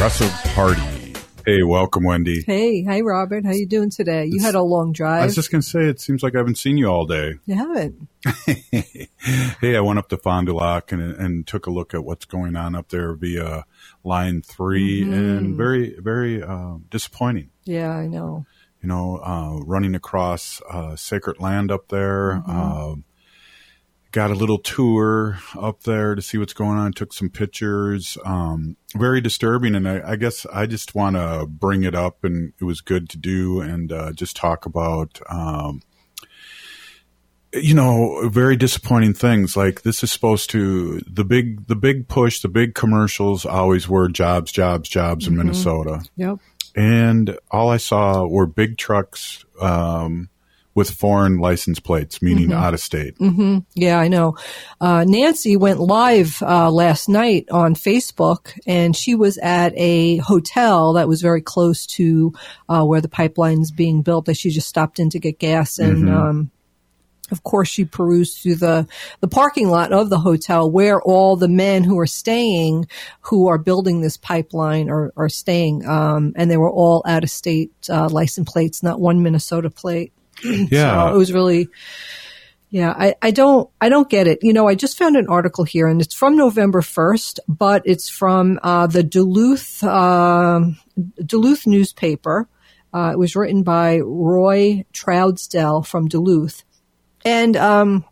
Progressive Party. Hey, welcome, Wendy. Hey, hi, Robert. How you doing today? You had a long drive. I was just going to say, it seems like I haven't seen you all day. you haven't. hey, I went up to Fond du Lac and, and took a look at what's going on up there via Line 3 Mm-hmm. and very, very uh, disappointing. Yeah, I know. You know, uh, running across uh, sacred land up there. Mm-hmm. Got a little tour up there to see what's going on. Took some pictures. Um, very disturbing, and I, I guess I just want to bring it up, and it was good to do, and uh, just talk about. Um, you know, very disappointing things. Like this is supposed to the big the big push, the big commercials always were jobs, jobs, jobs in Minnesota Yep. and all I saw were big trucks um, with foreign license plates, meaning out of state. Yeah, I know. Uh, Nancy went live uh, last night on Facebook, and she was at a hotel that was very close to uh, where the pipeline's being built. That she just stopped in to get gas, and um, of course, she perused through the the parking lot of the hotel where all the men who are staying, who are building this pipeline, are are staying, um, and they were all out of state uh, license plates, not one Minnesota plate. Yeah, So it was really, yeah, I, I don't, I don't get it. You know, I just found an article here and it's from November 1st, but it's from, uh, the Duluth, um Duluth newspaper. Uh, it was written by Roy Troudsdell from Duluth. And, um,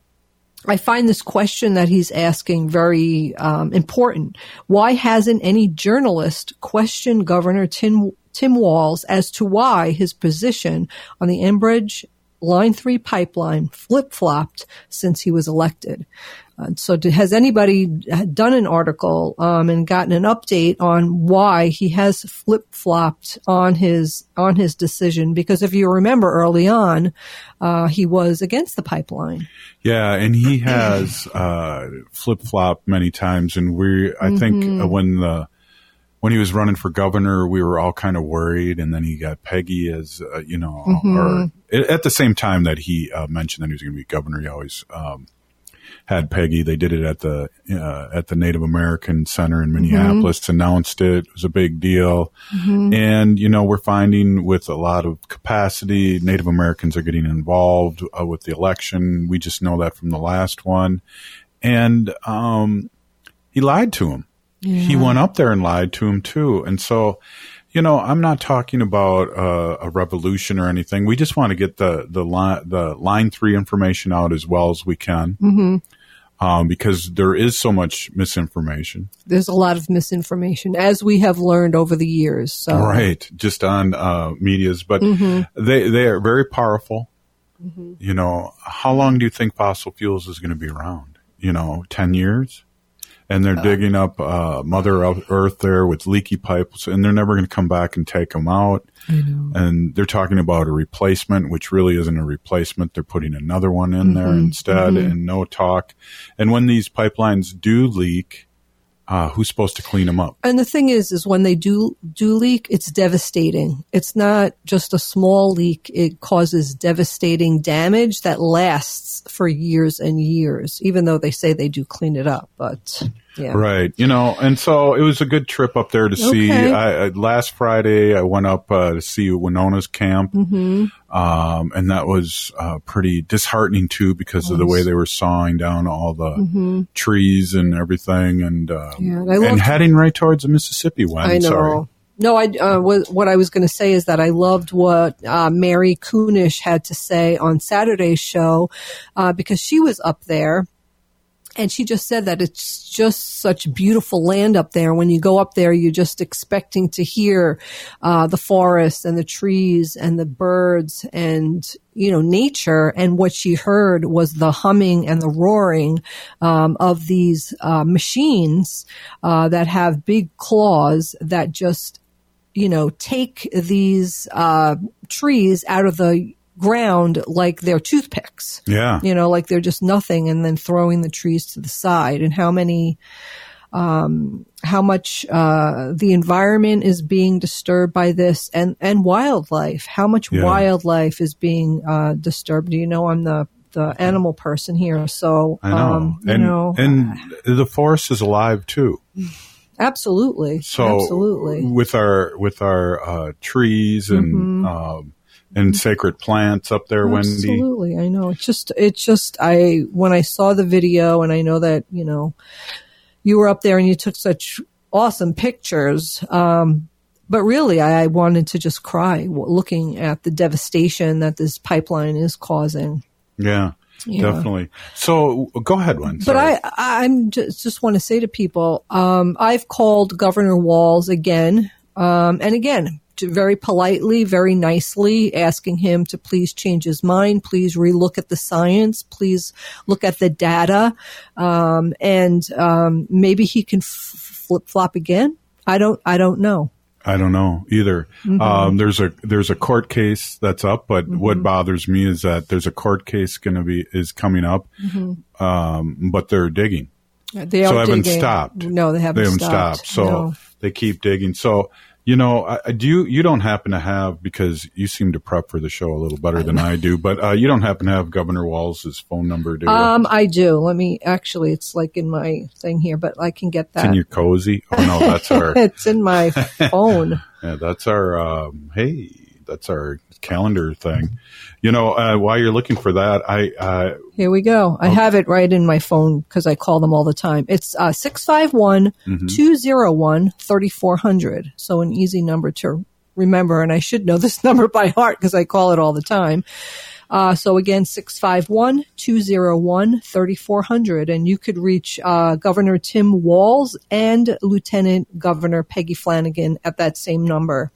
I find this question that he's asking very um, important. Why hasn't any journalist questioned Governor Tim, Tim Walz as to why his position on the Enbridge Line 3 pipeline flip flopped since he was elected? Uh, so, has anybody done an article um, and gotten an update on why he has flip flopped on his on his decision? Because if you remember early on, uh, he was against the pipeline. yeah, and he has uh, flip flopped many times, and we, I think, uh, when the when he was running for governor, we were all kind of worried, and then he got Peggy as uh, you know, or at the same time that he uh, mentioned that he was going to be governor, he always. Um, had Peggy. They did it at the uh, at the Native American Center in Minneapolis. Announced it. It was a big deal. And you know, we're finding with a lot of capacity, Native Americans are getting involved uh, with the election. We just know that from the last one. And um, he lied to him. He went up there and lied to him too. And so, you know, I'm not talking about uh, a revolution or anything. We just want to get the the line the line three information out as well as we can, mm-hmm. um, because there is so much misinformation. there's a lot of misinformation as we have learned over the years. So right just on uh medias but they they are very powerful you know how long do you think fossil fuels is going to be around you know 10 years and they're uh, digging up uh, mother earth there with leaky pipes and they're never going to come back and take them out. And they're talking about a replacement which really isn't a replacement. They're putting another one in there mm-hmm. instead mm-hmm. and no talk. And when these pipelines do leak uh, who's supposed to clean them up And the thing is, is when they do do leak, it's devastating. It's not just a small leak; it causes devastating damage that lasts for years and years. Even though they say they do clean it up, but yeah, Right. You know, and so it was a good trip up there to see. I, I, last Friday, I went up uh, to see Winona's camp, Mm-hmm. um, and that was uh, pretty disheartening too because of the way they were sawing down all the trees and everything, and Mm-hmm. Yeah, and and heading right towards the Mississippi one. I know. Sorry. No, I uh, what, what I was going to say is that I loved what uh, Mary Kunish had to say on Saturday's show uh, because she was up there. And she just said that it's just such beautiful land up there. When you go up there, you're just expecting to hear uh, the forest and the trees and the birds and you know nature. And what she heard was the humming and the roaring um, of these uh, machines uh, that have big claws that just you know take these uh, trees out of the ground like they're toothpicks Yeah. you know, like they're just nothing and then throwing the trees to the side and how many, um, how much, uh, the environment is being disturbed by this and, and wildlife, how much Yeah. wildlife is being, uh, disturbed. You know, I'm the, the animal person here. So, I know. um, you and know, and the forest is alive too. Absolutely. So Absolutely. with our with our uh, trees and Mm-hmm. um, and sacred plants up there, Wendy. Absolutely. I know. It's just, it's just, I, when I saw the video and I know that, you know, you were up there and you took such awesome pictures. Um, but really, I, I wanted to just cry looking at the devastation that this pipeline is causing. Yeah, Yeah. definitely. So go ahead, Wen. But I, I'm just, just want to say to people, um, I've called Governor Walz again, um, and again, very politely, very nicely, asking him to please change his mind, please relook at the science, please look at the data, um, and um, maybe he can f- flip flop again. I don't, I don't know. I don't know either. Mm-hmm. Um, there's a there's a court case that's up, but what bothers me is that there's a court case going to be is coming up, um, but they're digging. They so haven't digging. stopped. No, they haven't, They haven't stopped. stopped. So No. they keep digging. So you know, I, do you you don't happen to have because you seem to prep for the show a little better than I do, but uh, you don't happen to have Governor Walz' phone number, do you? Um, I do. Let me actually. It's like in my thing here, but I can get that. Can you cozy? Oh no, that's our it's in my phone. yeah, that's our um, hey, that's our calendar thing. You know, uh, while you're looking for that, I uh, Here we go. I have it right in my phone because I call them all the time. It's uh, 651 201 3400. So an easy number to remember. And I should know this number by heart because I call it all the time. Uh, so again, 651 201 3400. And you could reach uh, Governor Tim Walz and Lieutenant Governor Peggy Flanagan at that same number.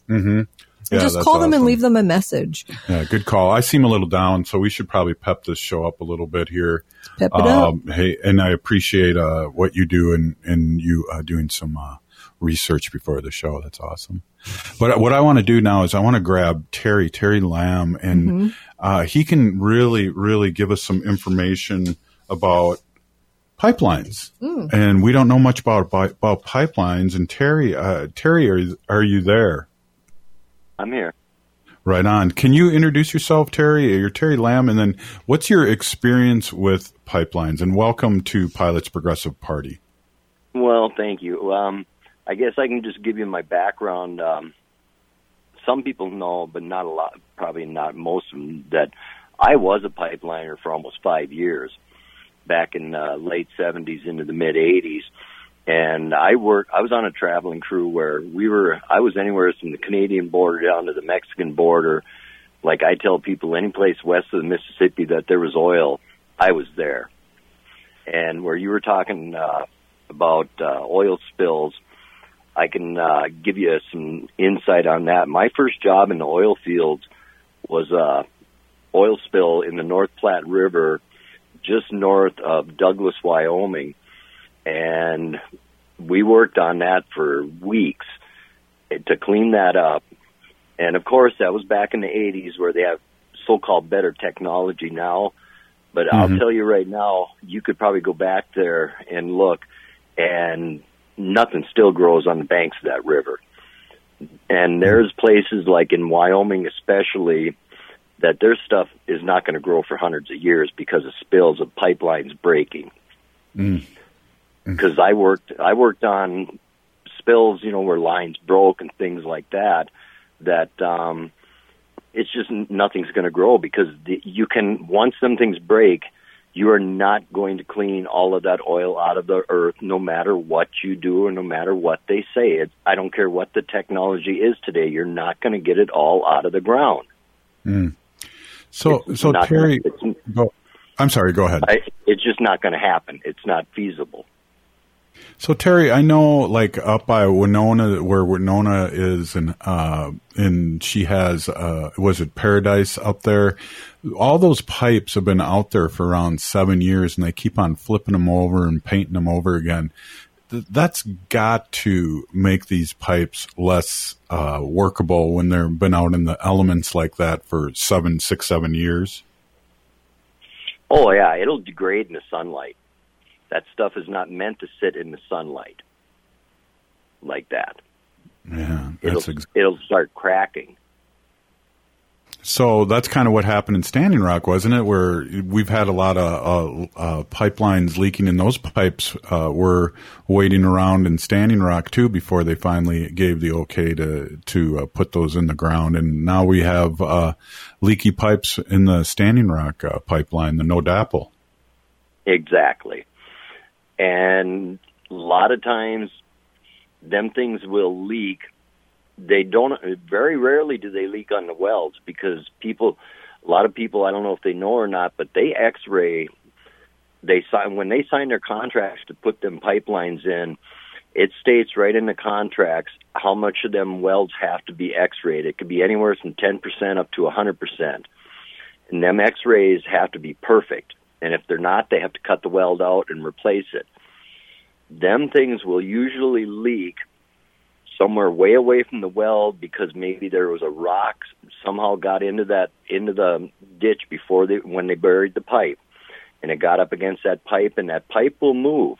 Yeah, Just call them and leave them a message. Yeah, good call. I seem a little down, so we should probably pep this show up a little bit here. Pep it up. Um, hey, and I appreciate uh, what you do and and you uh, doing some uh, research before the show. That's awesome. But what I want to do now is I want to grab Terry Terry Lamb, and Mm-hmm. uh, he can really really give us some information about pipelines. Mm. And we don't know much about about, about pipelines. And Terry, uh, Terry, are are you there? I'm here. Right on. Can you introduce yourself, Terry? You're Terry Lamb, and then what's your experience with pipelines? And welcome to Pilots Progressive Party. Well, thank you. Um, I guess I can just give you my background. Um, some people know, but not a lot, probably not most of them, that I was a pipeliner for almost five years back in uh, late 70s into the mid 80s. And I worked, I was on a traveling crew where we were, I was anywhere from the Canadian border down to the Mexican border. Like I tell people, any place west of the Mississippi that there was oil, I was there. And where you were talking, uh, about uh, oil spills, I can uh, give you some insight on that. My first job in the oil fields was a oil spill in the North Platte River, just north of Douglas, Wyoming, and we worked on that for weeks to clean that up. And of course, that was back in the 80s where they have so-called better technology now. But I'll mm-hmm. tell you right now, you could probably go back there and look, and nothing still grows on the banks of that river. And there's places like in Wyoming, especially, that their stuff is not going to grow for hundreds of years because of spills of pipelines breaking. Mm. Because I worked, I worked on spills, you know, where lines broke and things like that. That um, it's just nothing's going to grow because the, you can once some things break, you are not going to clean all of that oil out of the earth, no matter what you do or no matter what they say. It, I don't care what the technology is today. You're not going to get it all out of the ground. So, It's so Terry, gonna- it's- I'm sorry. Go ahead. I, it's just not going to happen. It's not feasible. So Terry, I know like up by Winona, where Winona is, and uh, and she has uh, was it Paradise up there? All those pipes have been out there for around seven years, and they keep on flipping them over and painting them over again. Th- That's got to make these pipes less uh, workable when they've been out in the elements like that for seven, six, seven years. Oh yeah, it'll degrade in the sunlight. That stuff is not meant to sit in the sunlight like that. Yeah, It'll ex- it'll start cracking. So that's kind of what happened in Standing Rock, wasn't it? Where we've had a lot of uh, uh, pipelines leaking, and those pipes uh, were waiting around in Standing Rock too before they finally gave the okay to to uh, put those in the ground. And now we have uh, leaky pipes in the Standing Rock uh, pipeline, the No DAPL. Exactly, and a lot of times, them things will leak. They don't very rarely do they leak on the welds because people a lot of people I don't know if they know or not but they x-ray they sign when they sign their contracts to put them pipelines in it states right in the contracts how much of them welds have to be x-rayed. It could be anywhere from 10% up to 100% and them x-rays have to be perfect and if they're not they have to cut the weld out and replace it. Them things will usually leak somewhere way away from the well because maybe there was a rock somehow got into that into the ditch before they when they buried the pipe. And it got up against that pipe and that pipe will move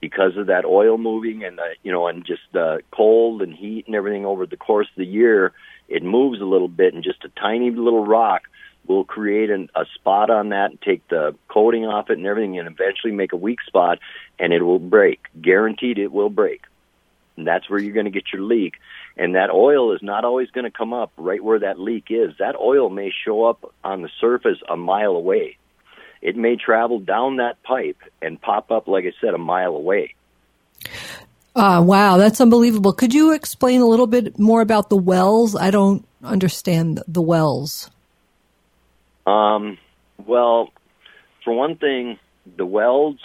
because of that oil moving and the you know and just the cold and heat and everything over the course of the year. It moves a little bit and just a tiny little rock will create an, a spot on that and take the coating off it and everything and eventually make a weak spot and it will break guaranteed it will break and that's where you're going to get your leak. And that oil is not always going to come up right where that leak is. That oil may show up on the surface a mile away. It may travel down that pipe and pop up, like I said, a mile away. Uh, wow, that's unbelievable. Could you explain a little bit more about the wells? I don't understand the wells. Um, well, for one thing, the welds,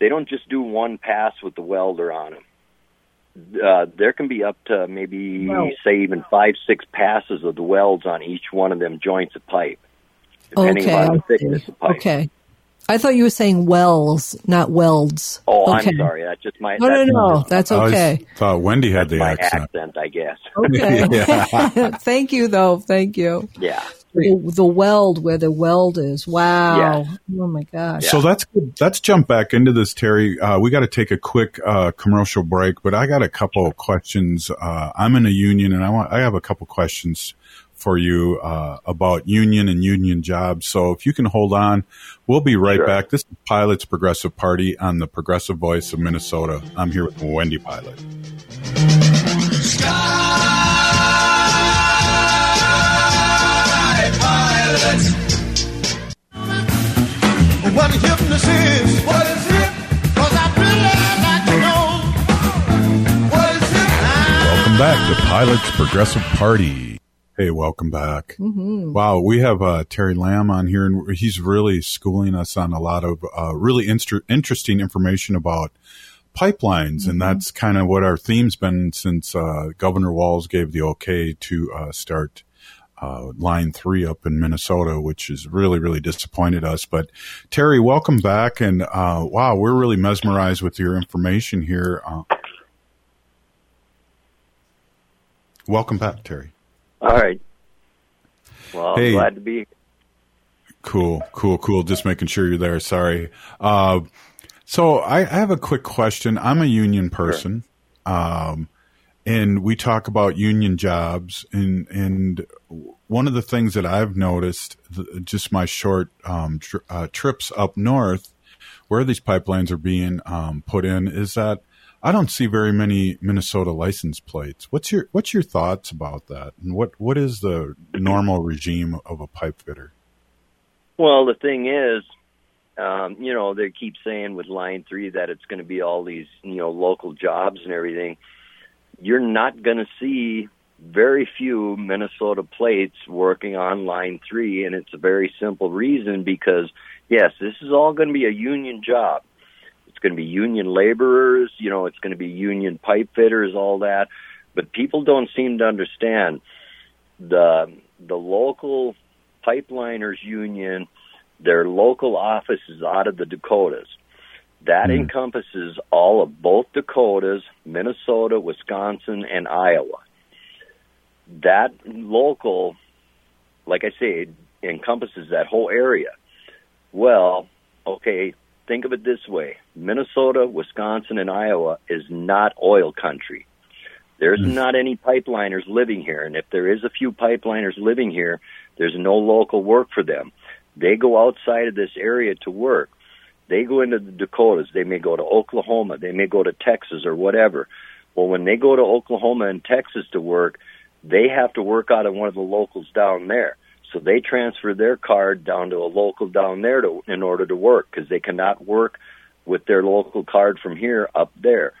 they don't just do one pass with the welder on them uh, there can be up to maybe say even five, six passes of the welds on each one of them joints of pipe, depending okay, on the thickness of pipe. Okay. I thought you were saying wells, not welds. Oh, okay. I'm sorry. That's just my. No, no, no. That's okay. I thought Wendy had the my accent. accent, I guess. Okay. Thank you, though. Thank you. Yeah. The, the, weld where the weld is. Wow. Yes. Oh my gosh. So that's good. Let's jump back into this, Terry. Uh, we got to take a quick uh, commercial break, but I got a couple of questions. Uh, I'm in a union, and I want I have a couple questions for you uh, about union and union jobs. So if you can hold on, we'll be right sure. back. This is Pilot's Progressive Party on the Progressive Voice of Minnesota. I'm here with Wendy Pilot. What hypnosis is? What is it? I'd really like to know. What is it? Welcome back to Pilot's Progressive Party. Hey, welcome back. Mm-hmm. Wow, we have uh, Terry Lamb on here, and he's really schooling us on a lot of uh, really inter- interesting information about pipelines, mm-hmm. and that's kind of what our theme's been since uh, Governor Walz gave the okay to uh, start uh, line three up in Minnesota, which has really, really disappointed us. But Terry, welcome back. And uh, wow, we're really mesmerized with your information here. Uh, welcome back, Terry. All right. Well, hey, glad to be. Cool, cool, cool. Just making sure you're there. Sorry. Uh, so I, I, have a quick question. I'm a union person. Sure. Um, and we talk about union jobs and and one of the things that I've noticed just my short um, tri- uh, trips up north where these pipelines are being um, put in is that I don't see very many Minnesota license plates. What's your what's your thoughts about that? And what what is the normal regime of a pipe fitter? Well, the thing is, um, you know, they keep saying with Line Three that it's going to be all these you know local jobs and everything you're not going to see very few Minnesota plates working on line three, and it's a very simple reason because, yes, this is all going to be a union job. It's going to be union laborers, you know, it's going to be union pipe fitters, all that. But people don't seem to understand the the local pipeliners union, their local office is out of the Dakotas. That mm. encompasses all of both Dakotas, Minnesota, Wisconsin, and Iowa. That local, like I say, encompasses that whole area. Well, okay, think of it this way Minnesota, Wisconsin, and Iowa is not oil country. There's mm. not any pipeliners living here, and if there is a few pipeliners living here, there's no local work for them. They go outside of this area to work. They go into the Dakotas. They may go to Oklahoma. They may go to Texas or whatever. Well, when they go to Oklahoma and Texas to work, they have to work out of one of the locals down there. So they transfer their card down to a local down there to, in order to work because they cannot work with their local card from here up there.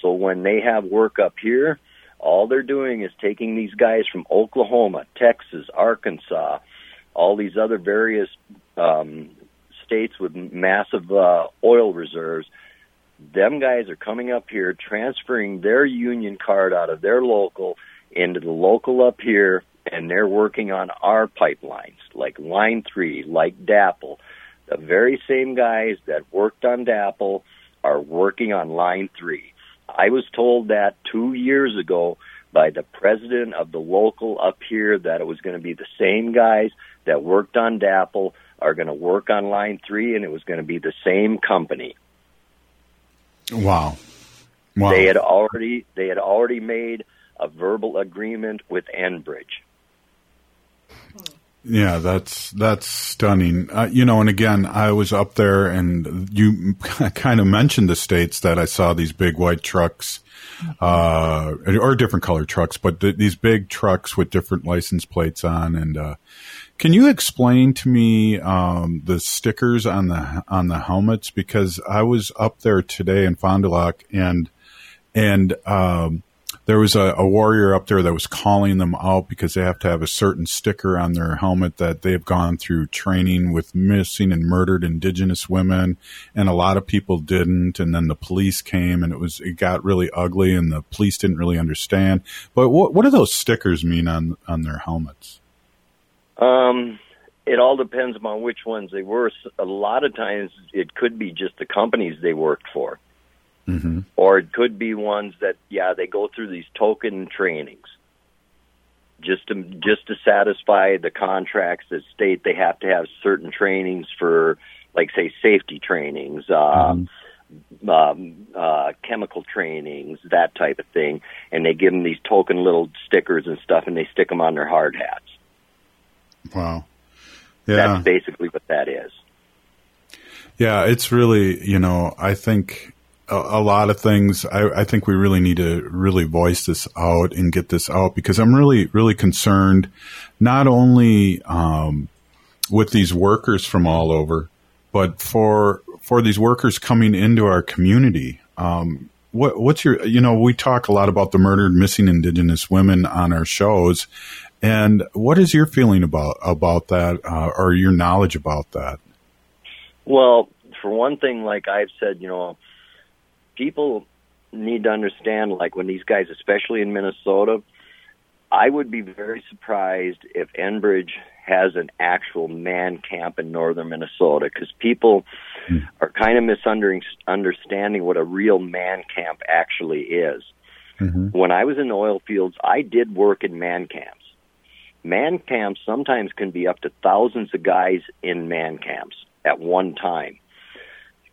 So when they have work up here, all they're doing is taking these guys from Oklahoma, Texas, Arkansas, all these other various um, states with massive uh, oil reserves. Them guys are coming up here, transferring their union card out of their local into the local up here, and they're working on our pipelines, like Line 3, like DAPL. The very same guys that worked on DAPL are working on Line 3. I was told that two years ago by the president of the local up here that it was going to be the same guys that worked on DAPL are going to work on Line 3 and it was going to be the same company. Wow. Wow. They had already they had already made a verbal agreement with Enbridge. Yeah, that's that's stunning. Uh, you know, and again, I was up there, and you kind of mentioned the states that I saw these big white trucks, uh, or different color trucks, but th- these big trucks with different license plates on. And uh, can you explain to me um, the stickers on the on the helmets? Because I was up there today in Fond du Lac, and and um, there was a, a, warrior up there that was calling them out because they have to have a certain sticker on their helmet that they've gone through training with missing and murdered indigenous women and a lot of people didn't and then the police came and it was it got really ugly and the police didn't really understand but what what do those stickers mean on on their helmets um it all depends upon which ones they were a lot of times it could be just the companies they worked for Mm-hmm. Or it could be ones that, yeah, they go through these token trainings just to just to satisfy the contracts that state they have to have certain trainings for, like say, safety trainings, uh, mm-hmm. um, uh, chemical trainings, that type of thing, and they give them these token little stickers and stuff, and they stick them on their hard hats. Wow, yeah, that's basically what that is. Yeah, it's really, you know, I think a, a lot of things. I, I, think we really need to really voice this out and get this out because I'm really, really concerned not only um, with these workers from all over, but for for these workers coming into our community. Um, what, what's your, you know, we talk a lot about the murdered, missing Indigenous women on our shows, and what is your feeling about about that, uh, or your knowledge about that? Well, for one thing, like I've said, you know, people need to understand, like when these guys, especially in Minnesota, I would be very surprised if Enbridge has an actual man camp in northern Minnesota because people mm. are kind of misunderstanding what a real man camp actually is. Mm-hmm. When I was in the oil fields, I did work in man camps. Man camps sometimes can be up to thousands of guys in man camps at one time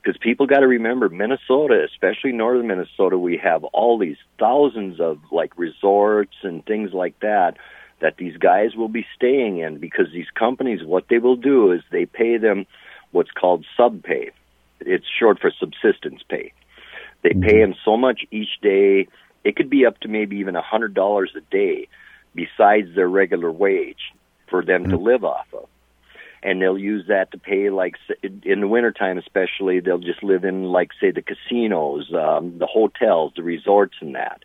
because people got to remember Minnesota, especially northern Minnesota, we have all these thousands of like resorts and things like that that these guys will be staying in because these companies what they will do is they pay them what's called sub pay. It's short for subsistence pay. They pay mm-hmm. them so much each day. It could be up to maybe even a hundred dollars a day besides their regular wage for them to mm-hmm. live off of and they'll use that to pay like in the wintertime especially they'll just live in like say the casinos um the hotels the resorts and that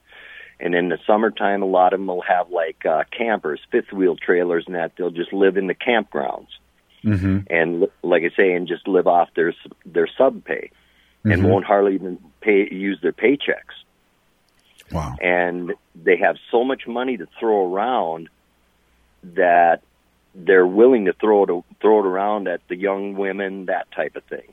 and in the summertime a lot of them will have like uh campers fifth wheel trailers and that they'll just live in the campgrounds mm-hmm. and like i say and just live off their their sub pay mm-hmm. and won't hardly even pay use their paychecks wow and they have so much money to throw around that they're willing to throw it throw it around at the young women, that type of thing.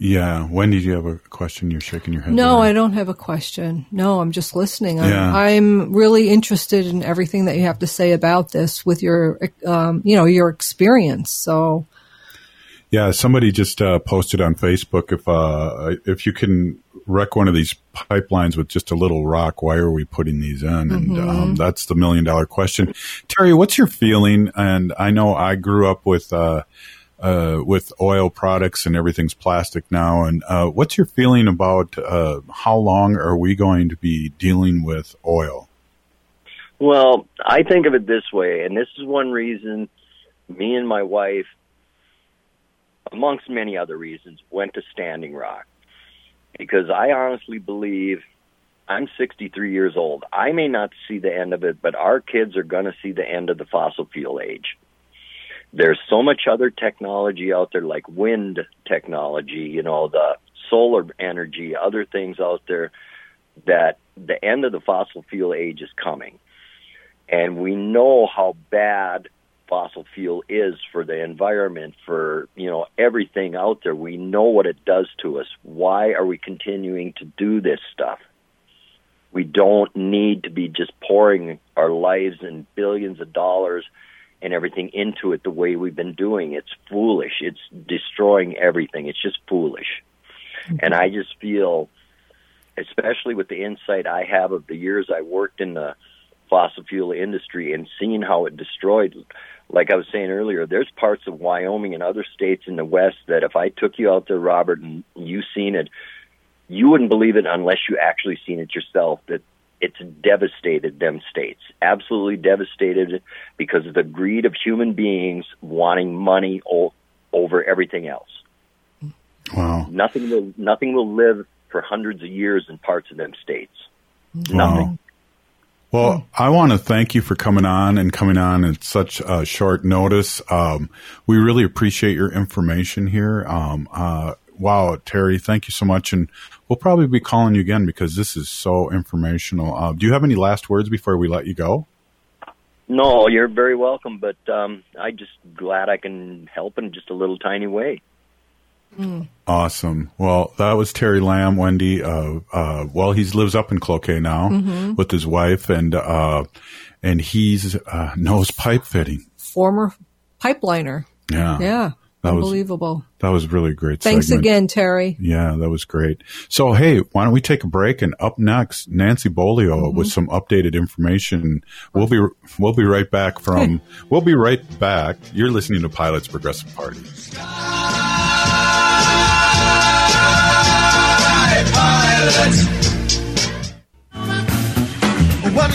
Yeah, Wendy, do you have a question? You're shaking your head. No, there. I don't have a question. No, I'm just listening. I'm, yeah. I'm really interested in everything that you have to say about this with your, um, you know, your experience. So, Yeah, somebody just uh, posted on Facebook if uh, if you can wreck one of these pipelines with just a little rock, why are we putting these in? And Mm-hmm. um, that's the million dollar question. Terry, what's your feeling? And I know I grew up with uh, uh, with oil products and everything's plastic now. And uh, what's your feeling about uh, how long are we going to be dealing with oil? Well, I think of it this way, and this is one reason me and my wife, amongst many other reasons, went to Standing Rock. Because I honestly believe I'm 63 years old. I may not see the end of it, but our kids are going to see the end of the fossil fuel age. There's so much other technology out there, like wind technology, you know, the solar energy, other things out there, that the end of the fossil fuel age is coming and we know how bad fossil fuel is for the environment for you know everything out there. We know what it does to us. Why are we continuing to do this stuff? We don't need to be just pouring our lives and billions of dollars and everything into it the way we've been doing. It's foolish. It's destroying everything. It's just foolish. Mm-hmm. And i just feel especially with the insight i have of the years i worked in the fossil fuel industry and seeing how it destroyed like I was saying earlier, there's parts of Wyoming and other states in the West that if I took you out there, Robert, and you seen it, you wouldn't believe it unless you actually seen it yourself. That it's devastated them states, absolutely devastated because of the greed of human beings wanting money o- over everything else. Wow. Nothing will nothing will live for hundreds of years in parts of them states. Nothing. Wow. Well, I want to thank you for coming on and coming on at such uh, short notice. Um, we really appreciate your information here. Um, uh, wow, Terry, thank you so much. And we'll probably be calling you again because this is so informational. Uh, do you have any last words before we let you go? No, you're very welcome, but um, I'm just glad I can help in just a little tiny way. Awesome. Well, that was Terry Lamb, Wendy. Uh, uh, well, he lives up in Cloquet now with his wife, and uh, and he's uh, knows pipe fitting. Former pipeliner. Yeah, Yeah. That was- Unbelievable. that was really great. Thanks segment. again, Terry. Yeah, that was great. So, hey, why don't we take a break? And up next, Nancy Beaulieu with some updated information. We'll be we'll be right back from. we'll be right back. You're listening to Pilots Progressive Party.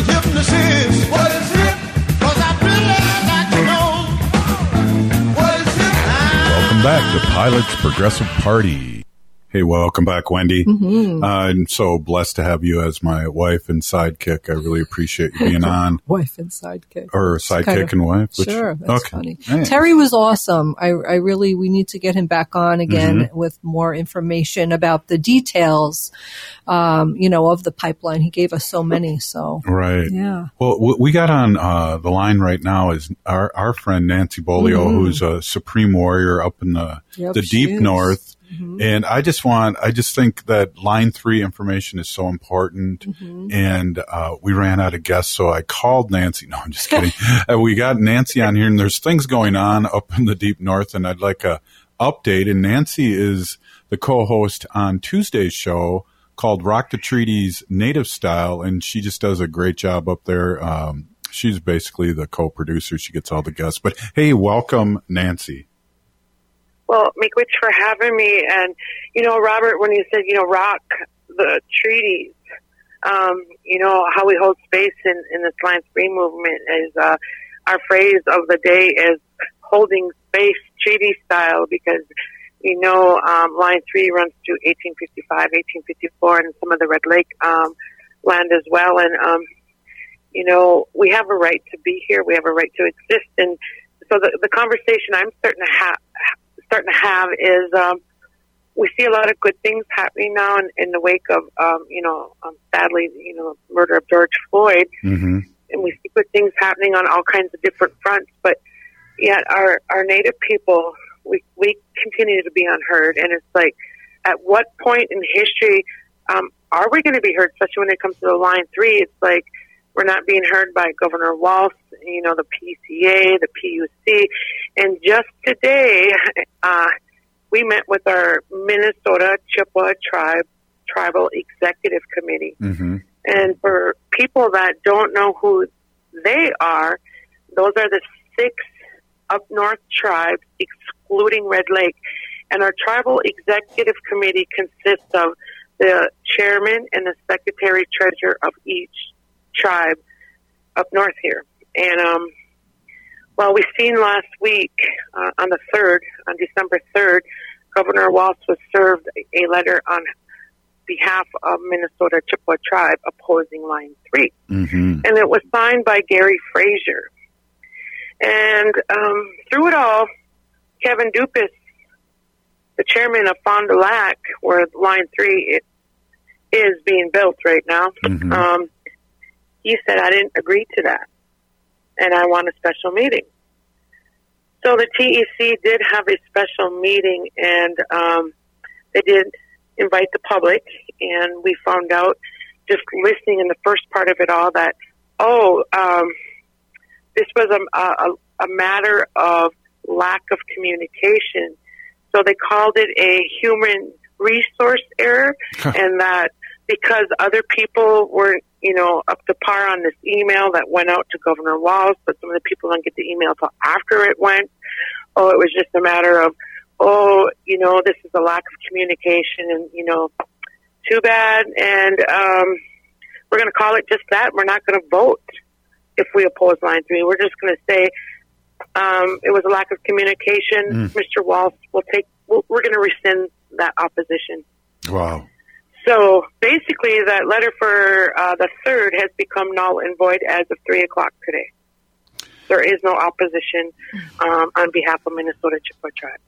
Hypnosis? What is it? 'Cause I really like to know. What is it? Welcome back to Pilots Progressive Party. Hey, welcome back, Wendy. Mm-hmm. Uh, I'm so blessed to have you as my wife and sidekick. I really appreciate you being on, Wife and sidekick. or sidekick kind of- and wife. which- Sure, that's okay. funny. Terry was awesome. I, I really we need to get him back on again Mm-hmm. with more information about the details, um, you know, of the pipeline. He gave us so many. So Right. yeah, Well, we got on uh, the line right now is our, our friend Nancy Beaulieu, who's a supreme warrior up in the Mm-hmm. Yep, the deep is. north. Mm-hmm. And I just want, I just think that line three information is so important. Mm-hmm. And uh, we ran out of guests, so I called Nancy. No, I'm just kidding. uh, we got Nancy on here, and there's things going on up in the deep north, and I'd like a update. And Nancy is the co-host on Tuesday's show called Rock the Treaties Native Style, and she just does a great job up there. Um, she's basically the co-producer. She gets all the guests. But hey, welcome, Nancy. Well, Miigwech for having me. And, you know, Robert, when you said, you know, rock the treaties, um, you know, how we hold space in, in this Line 3 movement is, uh, our phrase of the day is holding space treaty style because, you know, um, Line 3 runs through 1855, 1854 and some of the Red Lake, um, land as well. And, um, you know, we have a right to be here. We have a right to exist. And so the, the conversation I'm to have, starting to have is um, we see a lot of good things happening now in, in the wake of um, you know um, sadly you know murder of George Floyd, Mm-hmm. and we see good things happening on all kinds of different fronts. But yet our our native people we we continue to be unheard, and it's like at what point in history um, are we going to be heard? Especially when it comes to the line three, it's like we're not being heard by Governor Walsh, you know, the PCA, the PUC, and just today, uh, we met with our Minnesota Chippewa Tribe Tribal Executive Committee. hmm And for people that don't know who they are, those are the six up north tribes, excluding Red Lake. And our tribal executive committee consists of the chairman and the secretary treasurer of each tribe up north here. And um, well, we seen last week uh, on the third, on December third, Governor Walz was served a letter on behalf of Minnesota Chippewa tribe opposing Line Three hmm and it was signed by Gary Frazier. And um, through it all, Kevin Dupuis, the chairman of Fond du Lac, where Line 3 is being built right now, Mhm. um, he said, I didn't agree to that, and I want a special meeting. So the TEC did have a special meeting, and um, they did invite the public, and we found out just listening in the first part of it all that oh um, this was a, a, a matter of lack of communication so they called it a human resource error and that because other people weren't you know up to par on this email that went out to governor walz but some of the people didn't get the email until after it went oh it was just a matter of oh you know this is a lack of communication and you know too bad. And um, we're going to call it just that. We're not going to vote if we oppose line three. We're just going to say um, it was a lack of communication. Mr. Walsh will take. we'll- We're going to rescind that opposition. Wow. So basically, that letter for uh, the third has become null and void as of three o'clock today. There is no opposition um, on behalf of Minnesota Chippewa Tribe.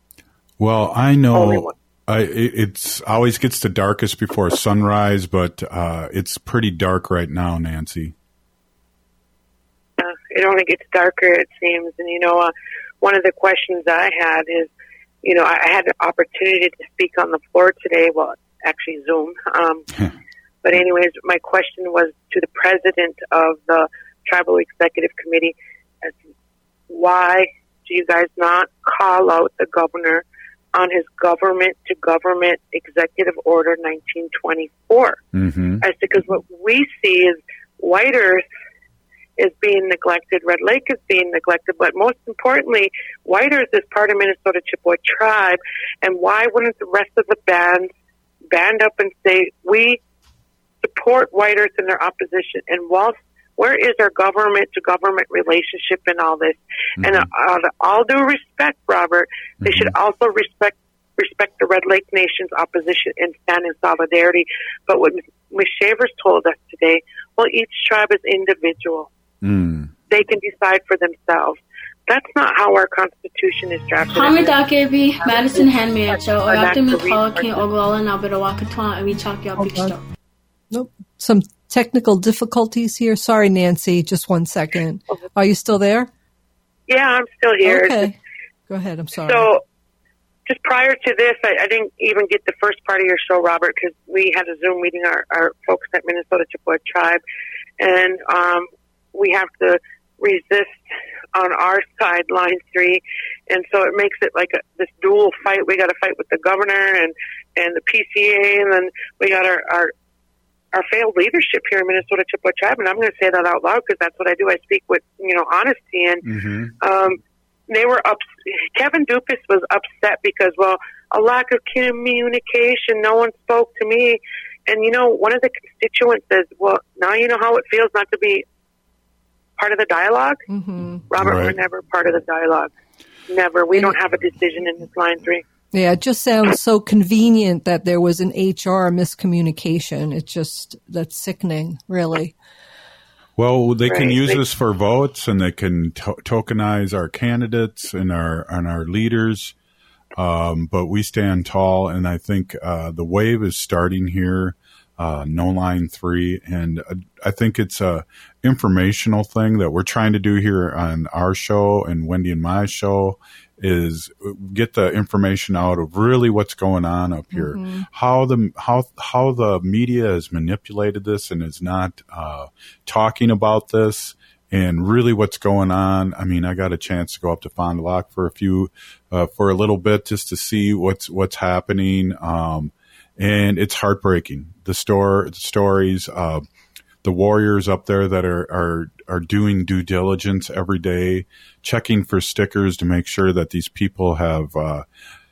Well, I know. I, it- it's always gets the darkest before sunrise, but uh, it's pretty dark right now, Nancy. uh, it only gets darker, it seems. And you know, uh, one of the questions I had is, you know, I, had the opportunity to speak on the floor today. Well, actually Zoom. Um, but anyways, my question was to the president of the tribal executive committee: as Why do you guys not call out the governor on his government to government executive order 1924? hmm as because what we see is White Earth is being neglected, Red Lake is being neglected, but most importantly, White Earth is part of Minnesota Chippewa tribe, and why wouldn't the rest of the bands band up and say we support White Earth in their opposition? And whilst where is our government to government relationship in all this? And uh, all due respect, Robert, they should also respect respect the Red Lake Nation's opposition and stand in solidarity. But what Ms. Chavers told us today, well, each tribe is individual. Mm. They can decide for themselves. That's not how our Constitution is drafted. Hamid Akebi, Madison Handmaid, o Or after not me to call read- King Ogwala na and we chalk your picture. Nope. Some technical difficulties here. Sorry, Nancy. Just one second. Are you still there? Yeah, I'm still here. Okay. Go ahead. I'm sorry. So, just prior to this, I, I didn't even get the first part of your show, Robert, because we had a Zoom meeting, our, our folks at Minnesota Chippewa Tribe, and um, we have to resist on our side, line three, and so it makes it like a, this dual fight. We got to fight with the governor and and the PCA, and then we got our our our failed leadership here in Minnesota Chippewa Tribe, and I'm going to say that out loud because that's what I do. I speak with you know honesty and hmm um, they were up. Kevin Dupuis was upset because, well, a lack of communication. No one spoke to me, and you know, one of the constituents says, "Well, now you know how it feels not to be part of the dialogue." hmm Robert, we're never part of the dialogue. Never. We don't have a decision in this line three. Yeah, it just sounds so convenient that there was an HR miscommunication. It's just that's sickening, really. Well, they can use They- this for votes, and they can to- tokenize our candidates and our and our leaders. Um, but we stand tall, and I think uh, the wave is starting here. Uh, no line three, and uh, I think it's a informational thing that we're trying to do here on our show and Wendy and my show is get the information out of really what's going on up here, how the how how the media has manipulated this and is not uh, talking about this and really what's going on. I mean, I got a chance to go up to Fond du Lac for a few, uh, for a little bit just to see what's, what's happening. Um, and it's heartbreaking. The store, stories, uh, the warriors up there that are, are, are doing due diligence every day, checking for stickers to make sure that these people have, uh,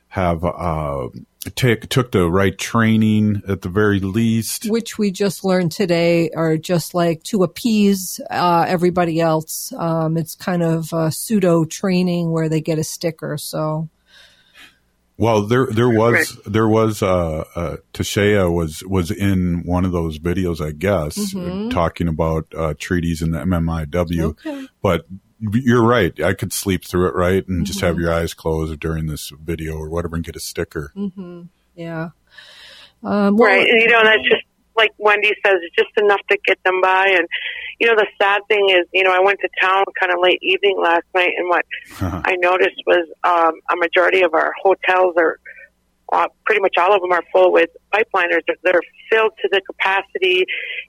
have, uh, take, took the right training at the very least. which we just learned today are just like to appease uh, everybody else. Um, it's kind of pseudo training where they get a sticker. So Well, there there was there was uh, uh Tashea was was in one of those videos, I guess, talking about uh, treaties in the MMIW. Okay. But you're right. I could sleep through it, right, and just have your eyes closed during this video or whatever, and get a sticker. yeah, um, well, Right. And, you know, that's just like Wendy says, it's just enough to get them by. And, you know, the sad thing is, you know, I went to town kind of late evening last night, and what I noticed was um, a majority of our hotels are uh, pretty much all of them are full with pipeliners. They're filled to the capacity.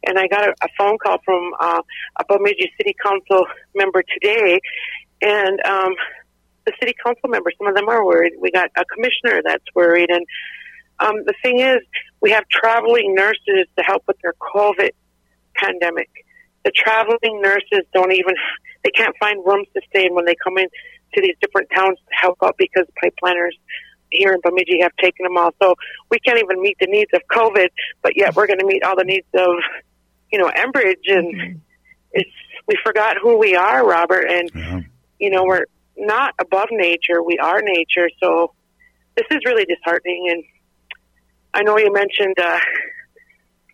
And I got a, a phone call from uh, a Bemidji City Council member today, and um, the city council members, some of them are worried. We got a commissioner that's worried, and um, the thing is, we have traveling nurses to help with their COVID pandemic. The traveling nurses don't even, they can't find rooms to stay in when they come in to these different towns to help out because pipeliners here in Bemidji have taken them all. So we can't even meet the needs of COVID, but yet we're going to meet all the needs of, you know, Enbridge. And mm-hmm. it's, we forgot who we are, Robert. And, Yeah. you know, we're not above nature. We are nature. So this is really disheartening. And I know you mentioned, uh,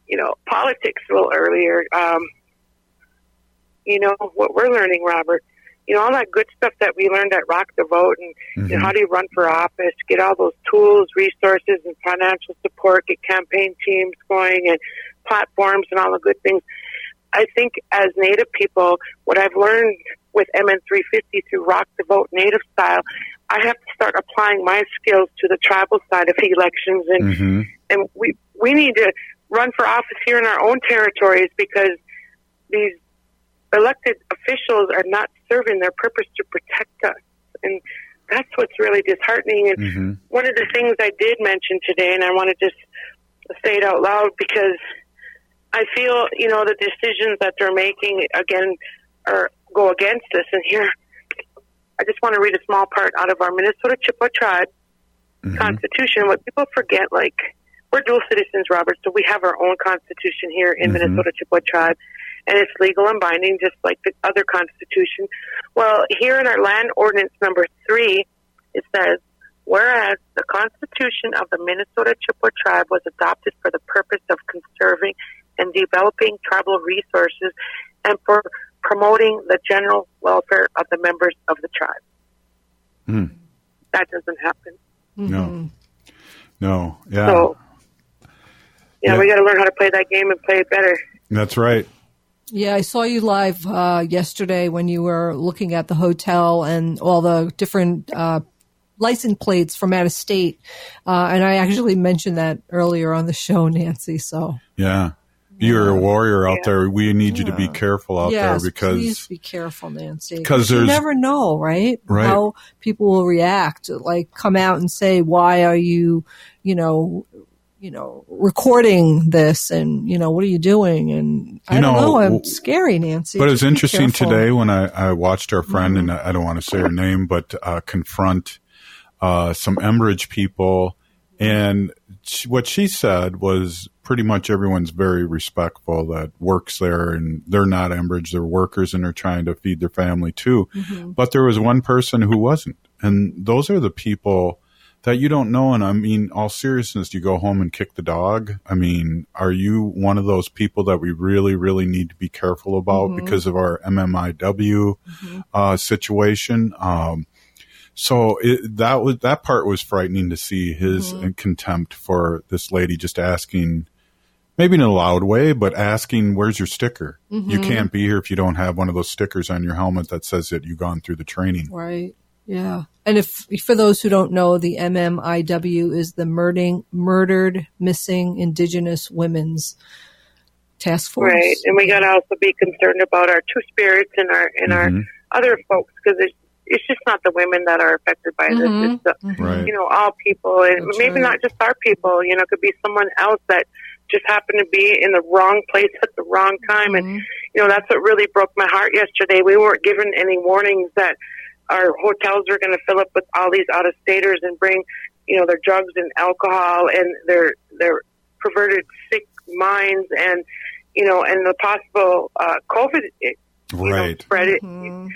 you know, politics a little earlier. Um, you know, what we're learning, Robert, you know, all that good stuff that we learned at Rock the Vote and you know, how do you run for office, get all those tools, resources, and financial support, get campaign teams going and platforms and all the good things. I think as Native people, what I've learned with MN350 through Rock the Vote Native style, I have to start applying my skills to the tribal side of elections, and hmm and we we need to run for office here in our own territories because these elected officials are not serving their purpose to protect us, and that's what's really disheartening. And hmm one of the things I did mention today, and I want to just say it out loud because I feel, you know, the decisions that they're making again are go against us. And here, I just want to read a small part out of our Minnesota Chippewa tribe constitution. What people forget, like we're dual citizens, Robert, so we have our own constitution here in Mhm. Minnesota Chippewa tribe, and it's legal and binding, just like the other constitution. Well, here in our land ordinance number three, it says, whereas the Constitution of the Minnesota Chippewa tribe was adopted for the purpose of conserving and developing tribal resources and for promoting the general welfare of the members of the tribe. Hmm. That doesn't happen. No. No. Yeah. So, yeah, Yeah. we got to learn how to play that game and play it better. That's right. Yeah, I saw you live uh, yesterday when you were looking at the hotel and all the different uh, license plates from out of state. Uh, and I actually mentioned that earlier on the show, Nancy. So Yeah. You're a warrior out Yeah. there. We need you to be careful out yes, there because please be careful, Nancy. Because you never know, right? Right. How people will react. Like come out and say, "Why are you, you know?" You know, recording this, and you know, what are you doing? And I You don't know, know. I'm scary, Nancy. But it was interesting today when I, I watched our friend, and I I don't want to say her name, but uh, confront uh, some Enbridge people. And she, what she said was pretty much everyone's very respectful that works there, and they're not Enbridge, they're workers, and they're trying to feed their family too. But there was one person who wasn't. And those are the people that you don't know. And I mean, all seriousness, you go home and kick the dog. I mean, are you one of those people that we really, really need to be careful about because of our MMIW uh, situation? Um, so it, that was that part was frightening to see his contempt for this lady just asking, maybe in a loud way, but asking, "Where's your sticker? You can't be here if you don't have one of those stickers on your helmet that says that you've gone through the training." Right. Yeah. And if for those who don't know, the MMIW is the murdering, murdered, missing Indigenous women's task force. Right, and we got to also be concerned about our two spirits and our and Mhm. our other folks because it's it's just not the women that are affected by Mhm. this. It's the, Right. you know all people, and That's maybe right. not just our people. You know, it could be someone else that just happened to be in the wrong place at the wrong time, and Mhm. you know that's what really broke my heart yesterday. We weren't given any warnings that our hotels were going to fill up with all these out of staters and bring you know their drugs and alcohol and their their perverted sick minds and you know and the possible uh, COVID you know, Right. spread. It, Mhm.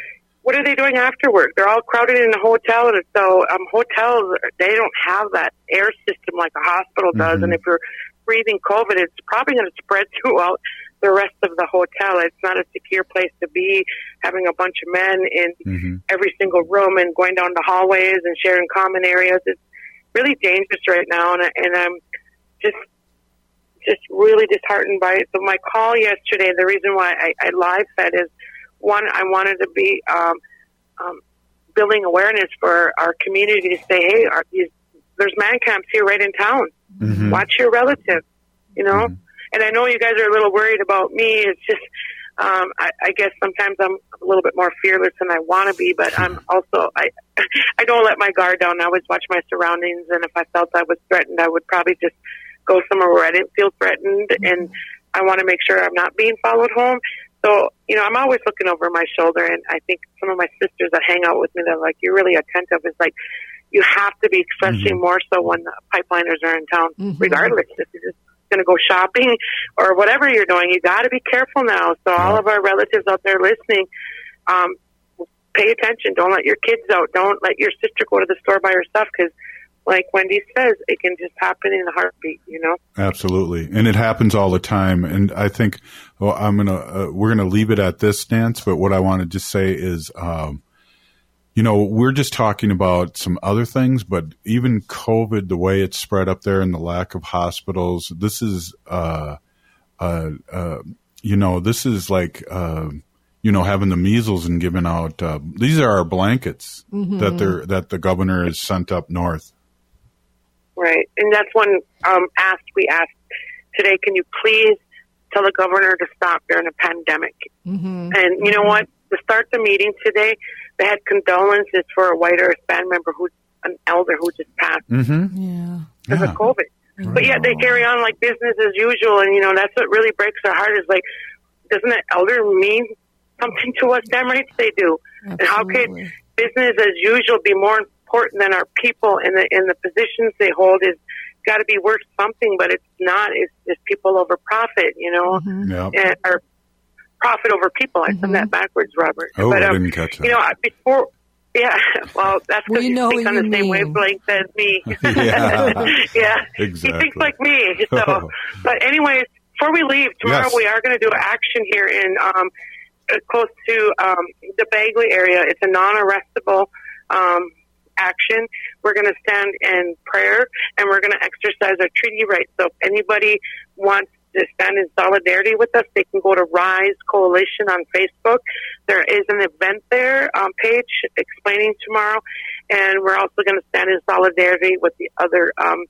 What are they doing afterward? They're all crowded in a hotel, and so um, hotels they don't have that air system like a hospital does. Mhm. And if you're breathing COVID, it's probably going to spread throughout the rest of the hotel. It's not a secure place to be. Having a bunch of men in hmm every single room and going down the hallways and sharing common areas. It's really dangerous right now, and, and I'm just just really disheartened by it. So my call yesterday, the reason why I, I live fed is one, I wanted to be um, um, building awareness for our community to say, hey, are these, there's man camps here right in town. hmm Watch your relative, you know. Mhm. And I know you guys are a little worried about me. It's just, um, I, I guess sometimes I'm a little bit more fearless than I want to be, but I'm also I, I don't let my guard down. I always watch my surroundings, and if I felt I was threatened, I would probably just go somewhere where I didn't feel threatened, and I want to make sure I'm not being followed home. So, you know, I'm always looking over my shoulder, and I think some of my sisters that hang out with me, they're like, you're really attentive. It's like, you have to be, especially more so when the pipeliners are in town, Mhm. regardless if you're just going to go shopping or whatever you're doing. You got to be careful now. So, all of our relatives out there listening, um, pay attention. Don't let your kids out. Don't let your sister go to the store by herself because, like Wendy says, it can just happen in a heartbeat, you know? Absolutely, and it happens all the time. And I think well, I'm gonna uh, we're gonna leave it at this, Nance. But what I want to just say is, um, you know, we're just talking about some other things, but even COVID, the way it's spread up there, and the lack of hospitals. This is, uh, uh, uh, you know, this is like. Uh, you know, having the measles and giving out uh, these are our blankets that they're that the governor has sent up north. Right. And that's one um, asked, we asked today, can you please tell the governor to stop during a pandemic? Mhm. And you know what? To start the meeting today, they had condolences for a white Earth band member who's an elder who just passed Mm-hmm. Yeah. because Yeah. of COVID. But yet they carry on like business as usual. And, you know, that's what really breaks our heart is like, doesn't an elder mean something to us? Damn right they do. And how could business as usual be more important than our people and the in the positions they hold is got to be worth something, but it's not. It's just people over profit, you know, Mhm. Yeah. and, or profit over people. I said that backwards, Robert. Oh, but I um, didn't catch that. you know, I- before. Yeah, well, that's We because you know think on the you same mean. wavelength as me. Yeah. yeah, Exactly. he thinks like me. So, but anyways, before we leave tomorrow, Yes. we are going to do action here in um, uh, close to um, the Bagley area. It's a non-arrestable um, action. We're going to stand in prayer and we're going to exercise our treaty rights. So, if anybody wants to stand in solidarity with us, they can go to Rise Coalition on Facebook. There is an event there um, page explaining tomorrow, and we're also going to stand in solidarity with the other um,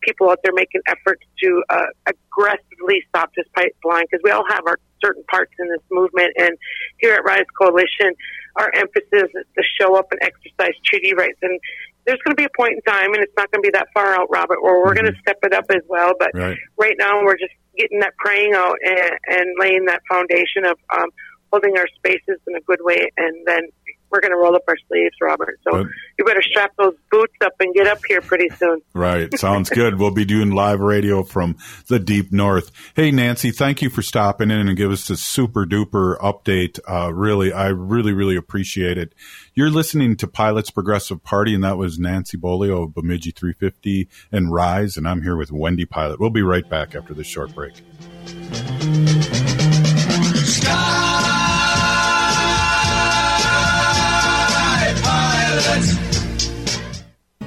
people out there making efforts to uh, aggressively stop this pipeline because we all have our certain parts in this movement. And here at Rise Coalition, our emphasis is to show up and exercise treaty rights. And there's going to be a point in time, and it's not going to be that far out, Robert, where we're going to step it up as well. But Right. right now, we're just getting that praying out and, and laying that foundation of um, holding our spaces in a good way, and then we're going to roll up our sleeves, Robert. So you better strap those boots up and get up here pretty soon. Right. Sounds good. We'll be doing live radio from the deep north. Hey, Nancy, thank you for stopping in and give us this super duper update. Uh, really, I really, really appreciate it. You're listening to Pilots Progressive Party, and that was Nancy Beaulieu of Bemidji 350 and Rise, and I'm here with Wendy Pilot. We'll be right back after this short break.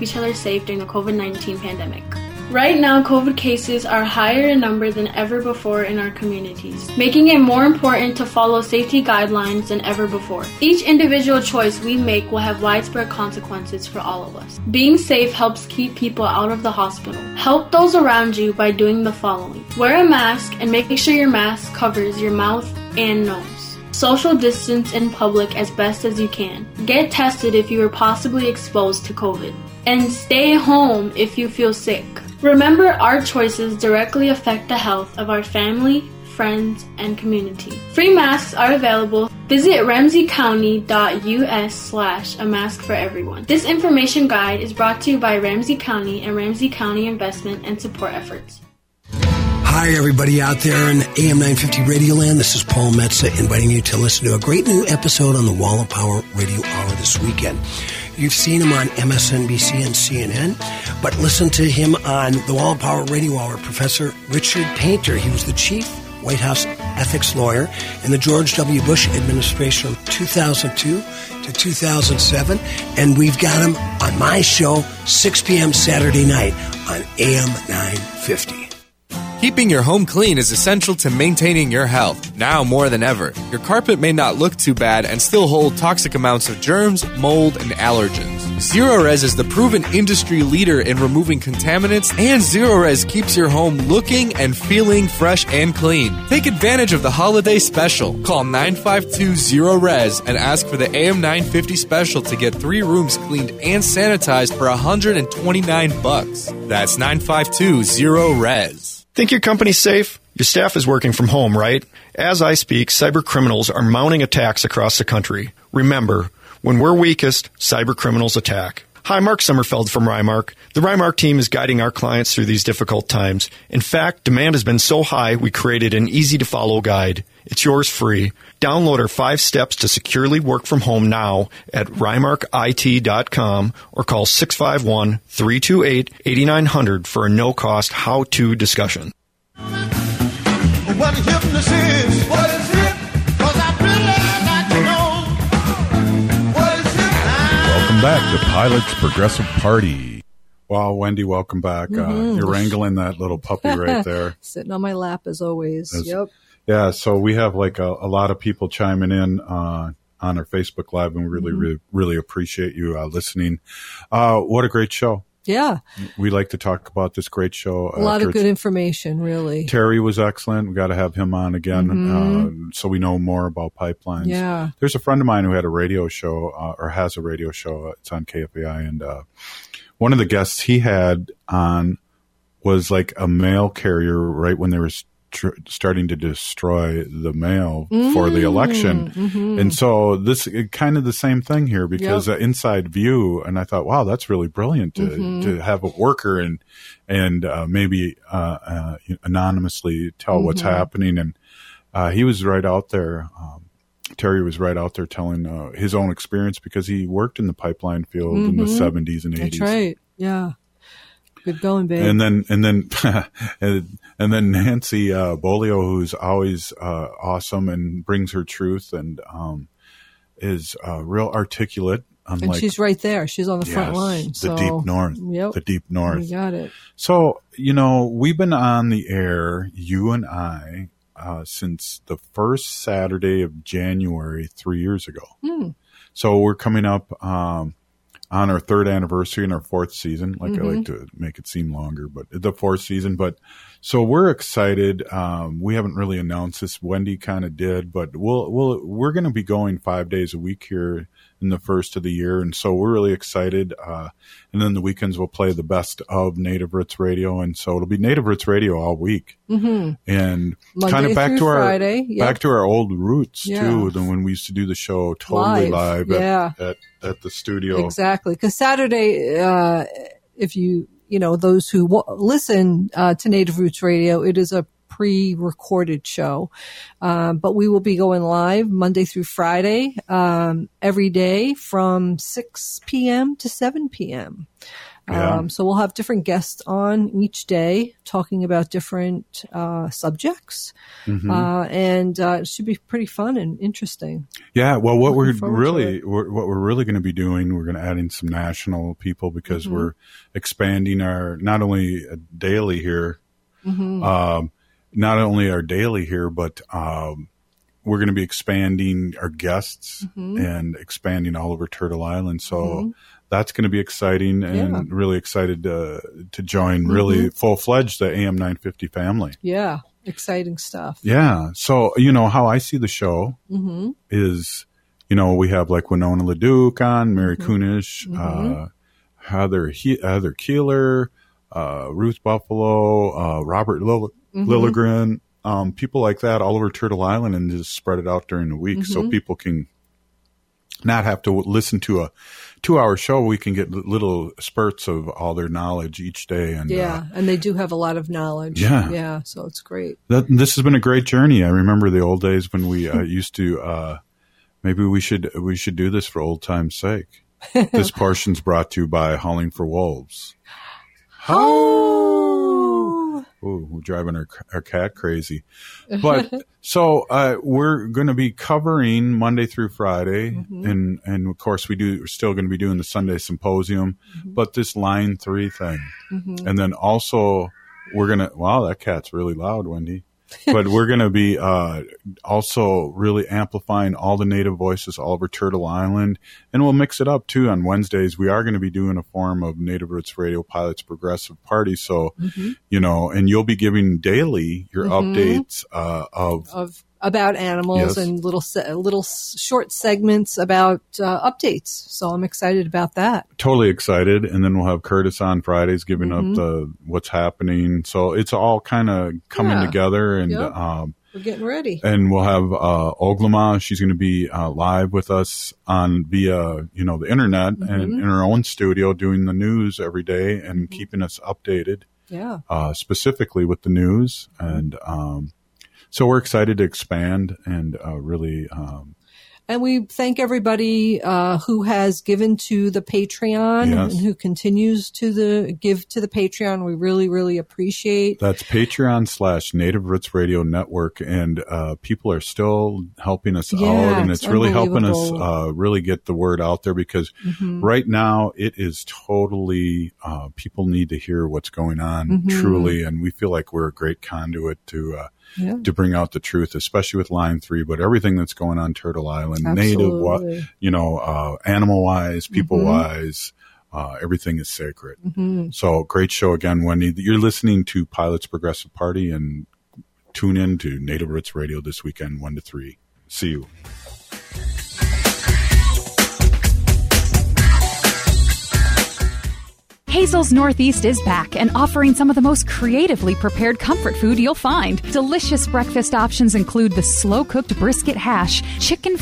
Each other safe during the COVID 19 pandemic. Right now, COVID cases are higher in number than ever before in our communities, making it more important to follow safety guidelines than ever before. Each individual choice we make will have widespread consequences for all of us. Being safe helps keep people out of the hospital. Help those around you by doing the following wear a mask and make sure your mask covers your mouth and nose. Social distance in public as best as you can. Get tested if you are possibly exposed to COVID. And stay home if you feel sick. Remember, our choices directly affect the health of our family, friends, and community. Free masks are available. Visit ramseycounty.us slash a mask for everyone. This information guide is brought to you by Ramsey County and Ramsey County Investment and Support Efforts. Hi, everybody out there in AM 950 Radio Land. This is Paul Metsa inviting you to listen to a great new episode on the Wall of Power Radio Hour this weekend. You've seen him on MSNBC and CNN, but listen to him on the Wall of Power Radio Hour, Professor Richard Painter. He was the chief White House ethics lawyer in the George W. Bush administration from 2002 to 2007. And we've got him on my show, 6 p.m. Saturday night on AM 950. Keeping your home clean is essential to maintaining your health, now more than ever. Your carpet may not look too bad and still hold toxic amounts of germs, mold, and allergens. Zerorez is the proven industry leader in removing contaminants, and Zerorez keeps your home looking and feeling fresh and clean. Take advantage of the holiday special. Call 952-ZERO-REZ and ask for the AM950 special to get three rooms cleaned and sanitized for 129 bucks. That's 952-ZERO-REZ. Think your company's safe? Your staff is working from home, right? As I speak, cyber criminals are mounting attacks across the country. Remember, when we're weakest, cyber criminals attack. Hi, Mark Sommerfeld from Rymark. The Rymark team is guiding our clients through these difficult times. In fact, demand has been so high, we created an easy to follow guide. It's yours free. Download our five steps to securely work from home now at rymarkit.com or call 651 328 8900 for a no cost how to discussion. What Welcome back to Pilot's Progressive Party. Wow, Wendy, welcome back. Uh, you're wrangling that little puppy right there. Sitting on my lap as always. That's- yep. Yeah, so we have like a, a lot of people chiming in uh, on our Facebook Live, and we really, Mm-hmm. really, really appreciate you uh, listening. Uh, what a great show! Yeah. We like to talk about this great show. A lot of good information, really. Terry was excellent. We got to have him on again, uh, so we know more about pipelines. Mm-hmm. Yeah. There's a friend of mine who had a radio show, uh, or has a radio show. It's on KFAI, and uh, one of the guests he had on was like a mail carrier right when there were tr- starting to destroy the mail for the election. And so this kind of the same thing here because Yep. uh, inside view, and I thought, wow, that's really brilliant to, to have a worker and and uh, maybe uh, uh, anonymously tell what's happening. And uh, he was right out there. Um, Terry was right out there telling uh, his own experience because he worked in the pipeline field in the 70s and 80s. That's right. Yeah. Good going, babe. And then, and then, and, and then Nancy uh, Beaulieu, who's always uh, awesome and brings her truth and um, is uh, real articulate. And she's right there. She's on the front Yes, line. the So, deep north, Yep. the deep north. You got it. So, you know, we've been on the air, you and I, uh, since the first Saturday of January three years ago. Hmm. So we're coming up um, on our third anniversary in our fourth season. Like I Mm-hmm. like to make it seem longer, but the fourth season. But so we're excited. Um, we haven't really announced this. Wendy kind of did, but we'll we'll we're going to be going five days a week here in the first of the year, and so we're really excited. Uh, and then the weekends we'll play the best of Native Roots Radio, and so it'll be Native Roots Radio all week, mm-hmm. and Monday kind of back to our Friday, yep. back to our old roots Yeah. too. Than when we used to do the show totally Live, live, at, yeah. at at the studio. Exactly. Because Saturday, uh, if you, you know, those who w- listen uh, to Native Roots Radio, it is a pre-recorded show. Um, but we will be going live Monday through Friday, um, every day from 6 p.m. to 7 p.m. Yeah. Um, so we'll have different guests on each day talking about different uh, subjects, Mm-hmm. uh, and uh, it should be pretty fun and interesting. Yeah, well, what we're Looking forward to really we're, what we're really going to be doing, we're going to add in some national people because Mm-hmm. we're expanding our not only uh, daily here, Mm-hmm. um, not only our daily here, but um, we're going to be expanding our guests Mm-hmm. and expanding all over Turtle Island. So that's going to be exciting, and Yeah. Mm-hmm. really excited to to join really full fledged the AM 950 family. Yeah, exciting stuff. Yeah. So, you know, how I see the show Mm-hmm. is, you know, we have like Winona LaDuke on, Mary Mm-hmm. Kunesh, uh, Heather, he- Heather Keeler, uh, Ruth Buffalo, uh, Robert Lill- Mm-hmm. Lilligren, um, people like that all over Turtle Island and just spread it out during the week so Mm-hmm. people can not have to listen to a two hour show. We can get li- little spurts of all their knowledge each day. And, uh, Yeah, and they do have a lot of knowledge. Yeah. yeah. So it's great. that this has been a great journey. I remember the old days when we uh, used to. Uh, maybe we should we should do this for old time's sake. this portion's brought to you by Howling for Wolves. Oh, Ooh, we're driving our, our cat crazy. But so uh, we're going to be covering Monday through Friday, mm-hmm. and and of course we do. We're still going to be doing the Sunday symposium, mm-hmm. but this line three thing, mm-hmm. and then also we're gonna. Wow, that cat's really loud, Wendy. but we're going to be uh, also really amplifying all the native voices all over Turtle Island, and we'll mix it up too. On Wednesdays, we are going to be doing a form of Native Roots Radio Pilots Progressive Party. So, you know, and you'll be giving daily your updates uh, of of about animals Yes. and little little short segments about uh, updates. So I'm excited about that. totally excited. And then we'll have Curtis on Fridays giving Mm-hmm. up the what's happening. So it's all kind of coming Yeah. together, and Yep. um, We're getting ready. and we'll have uh, Oglama. She's going to be uh, live with us on via you know the internet Mm-hmm. and in her own studio doing the news every day and keeping us updated, Yeah. uh, specifically with the news. And um, so we're excited to expand and uh, really. Um, And we thank everybody uh, who has given to the Patreon Yes. and who continues to the give to the Patreon. We really, really appreciate. that's Patreon slash Native Roots Radio Network, and uh, people are still helping us Yeah, out, and it's it's, really helping us uh, really get the word out there because Mm-hmm. right now it is totally uh, people need to hear what's going on Mm-hmm. truly, and we feel like we're a great conduit to. Yeah. To bring out the truth, especially with Line Three, but everything that's going on Turtle Island, native, Absolutely. Mm-hmm. you know, uh, animal wise, people wise, uh, everything is sacred. So great show again, Wendy. You're listening to Pilots Progressive Party and tune in to Native Roots Radio this weekend, one to three. See you. Hazel's Northeast is back and offering some of the most creatively prepared comfort food you'll find. Delicious breakfast options include the slow cooked brisket hash, chicken